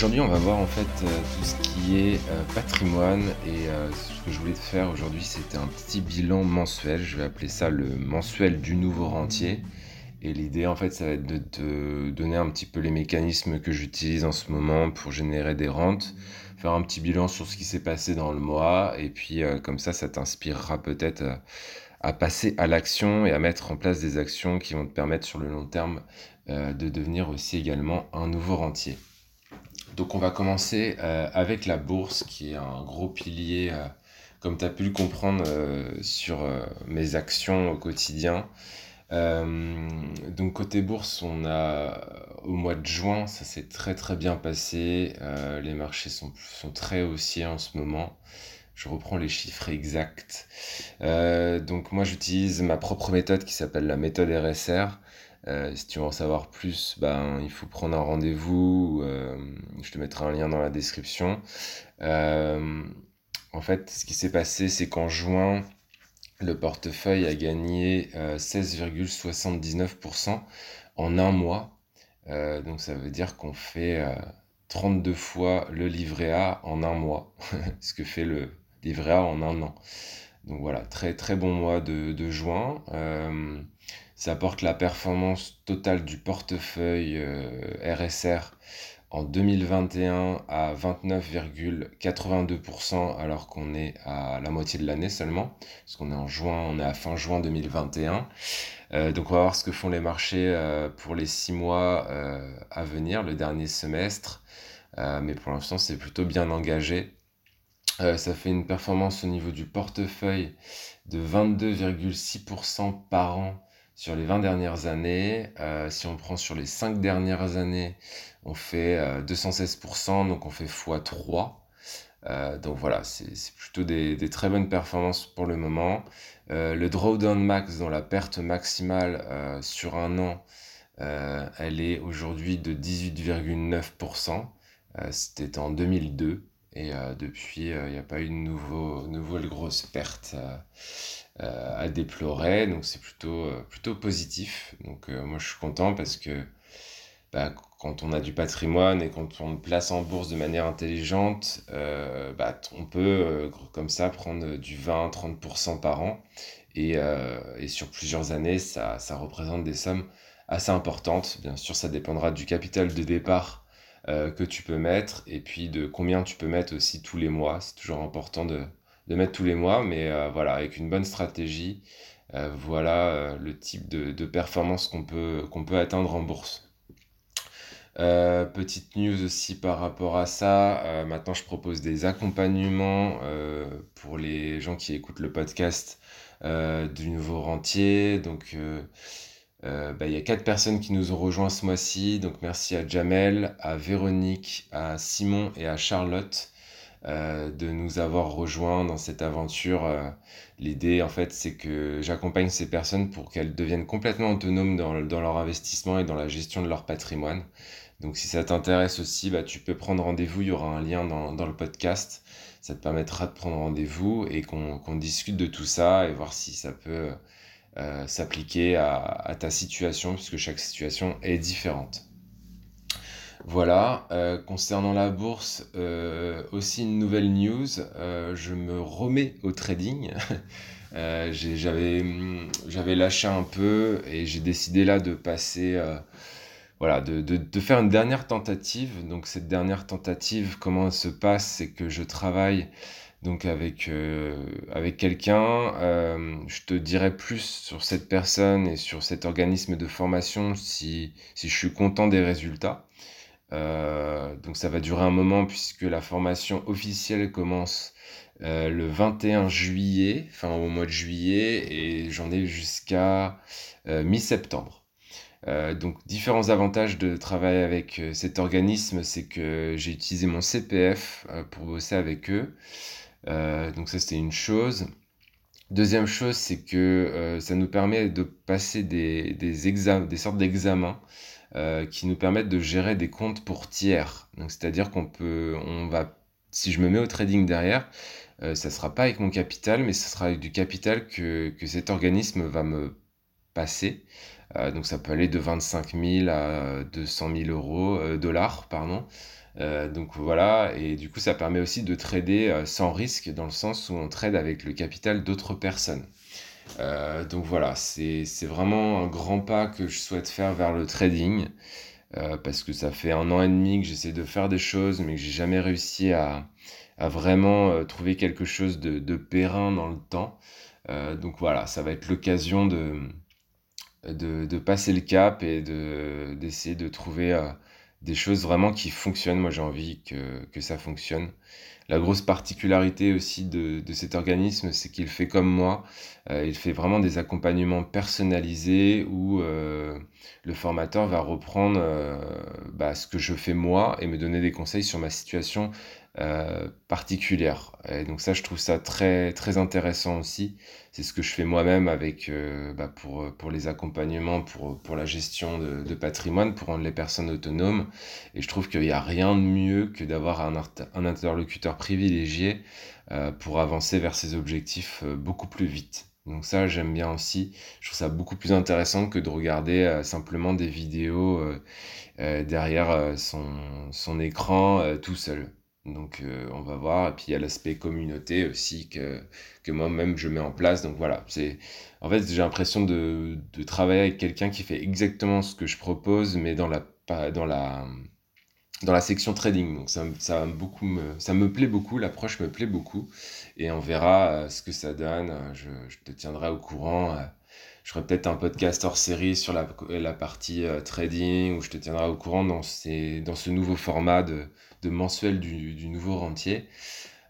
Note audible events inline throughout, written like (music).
Euh, aujourd'hui, on va voir en fait euh, tout ce qui est euh, patrimoine et ce que je voulais te faire aujourd'hui, c'était un petit bilan mensuel. Je vais appeler ça le mensuel du nouveau rentier. Et l'idée, en fait, ça va être de te donner un petit peu les mécanismes que j'utilise en ce moment pour générer des rentes, faire un petit bilan sur ce qui s'est passé dans le mois, et puis comme ça, ça t'inspirera peut-être à passer à l'action et à mettre en place des actions qui vont te permettre sur le long terme de devenir aussi également un nouveau rentier. Donc on va commencer euh, avec la bourse qui est un gros pilier, euh, comme tu as pu le comprendre euh, sur mes actions au quotidien. donc côté bourse, on a au mois de juin, ça s'est très très bien passé. les marchés sont, sont très haussiers en ce moment. Je reprends les chiffres exacts. donc moi j'utilise ma propre méthode qui s'appelle la méthode RSR. Euh, si tu veux en savoir plus, ben, il faut prendre un rendez-vous. Euh, je te mettrai un lien dans la description. Euh, en fait, ce qui s'est passé, c'est qu'en juin, le portefeuille a gagné 16,79% en un mois. donc ça veut dire qu'on fait 32 fois le livret A en un mois, (laughs) ce que fait le livret A en un an. Donc voilà, très très bon mois de, de juin. Ça apporte la performance totale du portefeuille euh, RSR en 2021 à 29,82% alors qu'on est à la moitié de l'année seulement, parce qu'on est en juin, on est à fin juin 2021. Euh, donc on va voir ce que font les marchés euh, pour les six mois à venir, le dernier semestre. mais pour l'instant c'est plutôt bien engagé. ça fait une performance au niveau du portefeuille de 22,6% par an sur les 20 dernières années. Euh, si on prend sur les 5 dernières années, on fait 216%, euh, donc on fait x3. Euh, donc voilà, c'est plutôt des, très bonnes performances pour le moment. le drawdown max dans la perte maximale sur un an, elle est aujourd'hui de 18,9%. C'était en 2002 et depuis, il n'y a pas eu de nouveau, nouvelle grosse perte. Euh, à déplorer. Donc c'est plutôt, euh, plutôt positif. Donc euh, moi je suis content parce que bah, quand on a du patrimoine et quand on place en bourse de manière intelligente, bah, on peut comme ça prendre du 20-30% par an. Et, et, sur plusieurs années, ça, ça, représente des sommes assez importantes. Bien sûr, ça dépendra du capital de départ que tu peux mettre et puis de combien tu peux mettre aussi tous les mois. C'est toujours important de, mettre tous les mois, mais euh, voilà, avec une bonne stratégie, euh, voilà euh, le type de, performance qu'on peut, qu'on peut atteindre en bourse. petite news aussi par rapport à ça. maintenant, je propose des accompagnements pour les gens qui écoutent le podcast du nouveau rentier. Donc, bah, il y a quatre personnes qui nous ont rejoints ce mois-ci. Donc, merci à Jamel, à Véronique, à Simon et à Charlotte. Euh, de nous avoir rejoints dans cette aventure. Euh, l'idée, en fait, c'est que j'accompagne ces personnes pour qu'elles deviennent complètement autonomes dans, leur investissement et dans la gestion de leur patrimoine. Donc, si ça t'intéresse aussi, bah, tu peux prendre rendez-vous. Il y aura un lien dans, le podcast. Ça te permettra de prendre rendez-vous et qu'on discute de tout ça et voir si ça peut euh, s'appliquer à ta situation, puisque chaque situation est différente. Voilà, euh, concernant la bourse, euh, aussi une nouvelle news, je me remets au trading. (laughs) j'avais, j'avais lâché un peu et j'ai décidé là de passer, voilà, de, de, de, faire une dernière tentative. Donc cette dernière tentative, comment elle se passe, c'est que je travaille donc avec, avec quelqu'un. je te dirai plus sur cette personne et sur cet organisme de formation si, si je suis content des résultats. Euh, donc ça va durer un moment puisque la formation officielle commence euh, le 21 juillet, enfin au mois de juillet, et j'en ai jusqu'à euh, mi-septembre. donc différents avantages de travailler avec cet organisme, c'est que j'ai utilisé mon CPF pour bosser avec eux. Donc ça c'était une chose. Deuxième chose, c'est que ça nous permet de passer des, des, sortes d'examens euh, qui nous permettent de gérer des comptes pour tiers. Donc, c'est-à-dire qu'on peut, on va, si je me mets au trading derrière, euh, ça ne sera pas avec mon capital, mais ce sera avec du capital que, que cet organisme va me passer. donc ça peut aller de 25 000 à 200 000 euros, dollars, pardon. Donc voilà, et du coup ça permet aussi de trader sans risque dans le sens où on trade avec le capital d'autres personnes. donc voilà, c'est vraiment un grand pas que je souhaite faire vers le trading. Euh, parce que ça fait un an et demi que j'essaie de faire des choses, mais que j'ai jamais réussi à, à vraiment euh, trouver quelque chose de, de périn dans le temps. Euh, donc voilà, ça va être l'occasion de, de, de, passer le cap et de, d'essayer de trouver des choses vraiment qui fonctionnent. Moi, j'ai envie que, que ça fonctionne. La grosse particularité aussi de, de cet organisme, c'est qu'il fait comme moi. Euh, il fait vraiment des accompagnements personnalisés où euh, le formateur va reprendre euh, bah, ce que je fais moi et me donner des conseils sur ma situation euh, particulière. Et donc ça, je trouve ça très, très intéressant aussi. C'est ce que je fais moi-même avec, euh, bah, pour, pour les accompagnements, pour, pour la gestion de, patrimoine, pour rendre les personnes autonomes. Et je trouve qu'il n'y a rien de mieux que d'avoir un, interlocuteur privilégié euh, pour avancer vers ses objectifs euh, beaucoup plus vite. Donc ça, j'aime bien aussi. Je trouve ça beaucoup plus intéressant que de regarder euh, simplement des vidéos euh, euh, derrière son, son écran tout seul. Donc euh, on va voir. Et puis il y a l'aspect communauté aussi que, que moi-même je mets en place. Donc voilà, c'est en fait j'ai l'impression de, de travailler avec quelqu'un qui fait exactement ce que je propose, mais dans la dans la dans la section trading. Donc ça, ça beaucoup me, ça me plaît beaucoup, l'approche me plaît beaucoup. Et on verra euh, ce que ça donne. Je, je te tiendrai au courant. Euh, je ferai peut-être un podcast hors série sur la, la partie euh, trading où je te tiendrai au courant dans, ces, dans ce nouveau format de, de mensuel du, du nouveau rentier.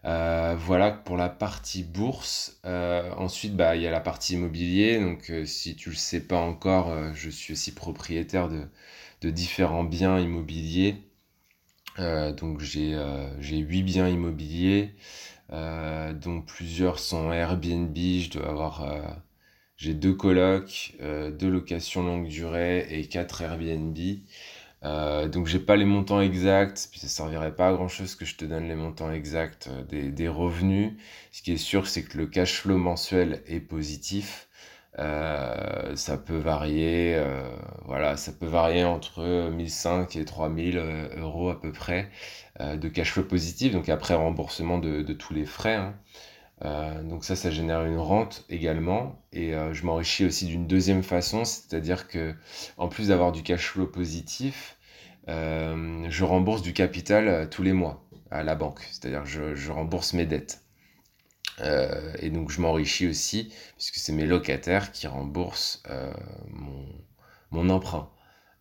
Euh, voilà pour la partie bourse. Euh, ensuite, bah, il y a la partie immobilier. Donc, euh, si tu le sais pas encore, euh, je suis aussi propriétaire de, de différents biens immobiliers. Euh, donc, j'ai j'ai 8 biens immobiliers, dont plusieurs sont Airbnb. Je dois avoir j'ai deux colocs, euh, deux locations longue durée et quatre Airbnb. Euh, donc j'ai pas les montants exacts, puis ça servirait pas à grand chose que je te donne les montants exacts euh, des, des revenus. Ce qui est sûr, c'est que le cash flow mensuel est positif. Euh, ça peut varier, euh, voilà, ça peut varier entre 1005 et 3000 euh, euros à peu près de cash flow positif, donc après remboursement de, tous les frais. Hein. Euh, donc ça, ça génère une rente également. Et euh, je m'enrichis aussi d'une deuxième façon, c'est-à-dire que en plus d'avoir du cash flow positif, euh, je rembourse du capital euh, tous les mois à la banque. C'est-à-dire je, je rembourse mes dettes. Euh, et donc je m'enrichis aussi, puisque c'est mes locataires qui remboursent mon, mon emprunt.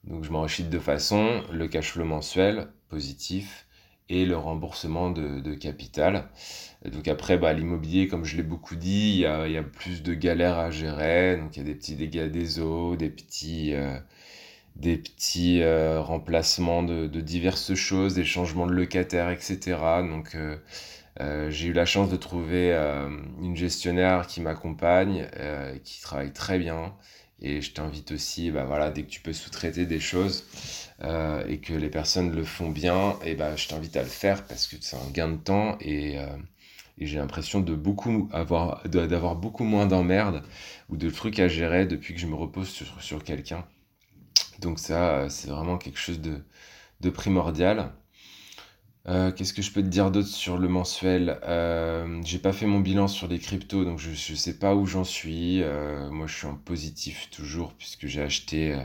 Donc je m'enrichis de deux façons, le cash flow mensuel positif et le remboursement de, capital. Donc après, bah, l'immobilier, comme je l'ai beaucoup dit, il y a, plus de galères à gérer. Donc il y a des petits dégâts des eaux, des petits, euh, des petits euh, remplacements de, de, diverses choses, des changements de locataires, etc. Donc euh, j'ai eu la chance de trouver euh, une gestionnaire qui m'accompagne, euh, qui travaille très bien. Et je t'invite aussi, bah, voilà, dès que tu peux sous-traiter des choses, euh, et que les personnes le font bien, et bah, je t'invite à le faire parce que c'est un gain de temps et, et j'ai l'impression de beaucoup avoir d'avoir beaucoup moins d'emmerdes ou de trucs à gérer depuis que je me repose sur, sur quelqu'un. Donc ça, c'est vraiment quelque chose de, de primordial. Euh, Qu'est-ce que je peux te dire d'autre sur le mensuel? Euh, J'ai pas fait mon bilan sur les cryptos, donc je, je sais pas où j'en suis. Euh, moi, je suis en positif toujours puisque j'ai acheté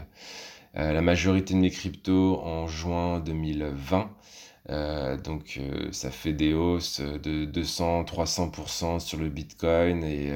la majorité de mes cryptos en juin 2020. Euh, donc ça fait des hausses de 200-300% sur le Bitcoin et,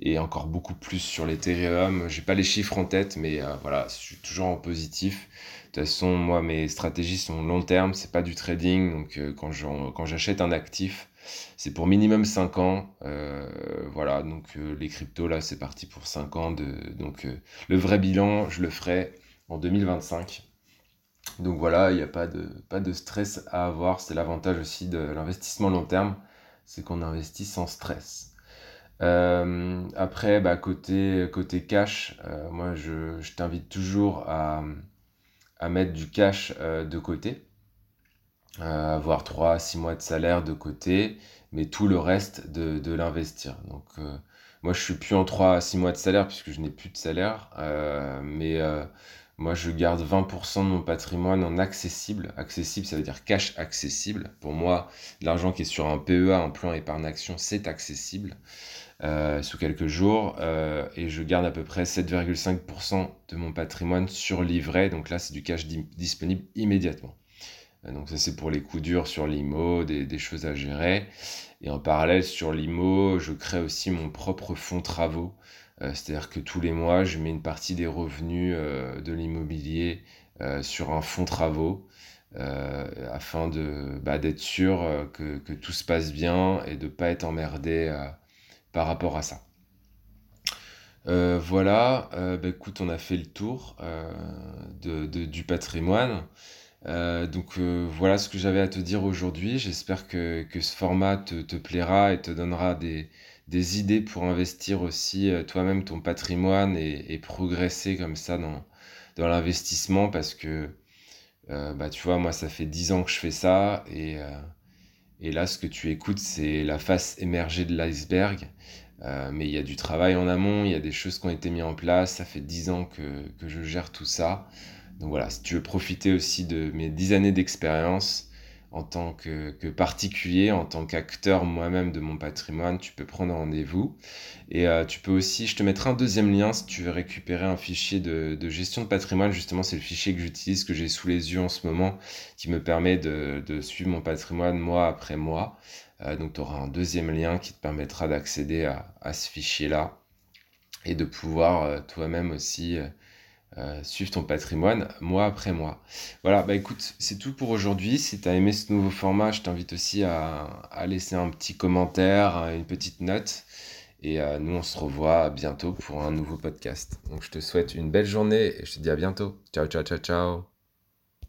et encore beaucoup plus sur l'Ethereum. J'ai pas les chiffres en tête, mais euh, voilà, je suis toujours en positif. De toute façon, moi, mes stratégies sont long terme, c'est pas du trading. Donc euh, quand j'achète un actif, c'est pour minimum 5 ans. Euh, voilà, donc les cryptos, là, c'est parti pour 5 ans. Donc le vrai bilan, je le ferai en 2025. Donc voilà, il n'y a pas de, pas de stress à avoir. C'est l'avantage aussi de l'investissement long terme, c'est qu'on investit sans stress. Euh, après, bah, côté, côté cash, euh, moi je, je t'invite toujours à, à mettre du cash euh, de côté, avoir 3 6 mois de salaire de côté, mais tout le reste de, de l'investir. Donc moi, je suis plus en 3 à 6 mois de salaire puisque je n'ai plus de salaire. mais moi, je garde 20% de mon patrimoine en accessible. Accessible, ça veut dire cash accessible. Pour moi, l'argent qui est sur un PEA, un plan épargne action, c'est accessible euh, sous quelques jours. Euh, et je garde à peu près 7,5% de mon patrimoine sur livret. Donc là, c'est du cash disponible immédiatement. Euh, donc ça, c'est pour les coups durs sur l'IMO, des, des, choses à gérer. Et en parallèle, sur l'IMO, je crée aussi mon propre fonds travaux. C'est-à-dire que tous les mois, je mets une partie des revenus de l'immobilier sur un fonds travaux afin de, bah, d'être sûr que, que, tout se passe bien et de pas être emmerdé par rapport à ça. voilà, bah, écoute, on a fait le tour de, de, du patrimoine. donc voilà ce que j'avais à te dire aujourd'hui. J'espère que, ce format te, plaira et te donnera des, idées pour investir aussi euh, toi-même ton patrimoine et, progresser comme ça dans, dans l'investissement parce que euh, bah, tu vois, moi, ça fait 10 ans que je fais ça et, euh, et là, ce que tu écoutes, c'est la face émergée de l'iceberg. mais il y a du travail en amont, il y a des choses qui ont été mises en place. Ça fait 10 ans que, que je gère tout ça. Donc voilà, si tu veux profiter aussi de mes 10 années d'expérience, en tant que, particulier, en tant qu'acteur moi-même de mon patrimoine, tu peux prendre rendez-vous. Et euh, tu peux aussi, je te mettrai un deuxième lien si tu veux récupérer un fichier de, gestion de patrimoine. Justement, c'est le fichier que j'utilise, que j'ai sous les yeux en ce moment, qui me permet de, suivre mon patrimoine mois après mois. Euh, donc, tu auras un deuxième lien qui te permettra d'accéder à, ce fichier-là et de pouvoir euh, toi-même aussi euh, suivre ton patrimoine mois après mois. Voilà, bah écoute, c'est tout pour aujourd'hui. Si tu as aimé ce nouveau format, je t'invite aussi à, laisser un petit commentaire, une petite note. Et euh, nous, on se revoit bientôt pour un nouveau podcast. Donc, je te souhaite une belle journée et je te dis à bientôt. Ciao, ciao, ciao, ciao.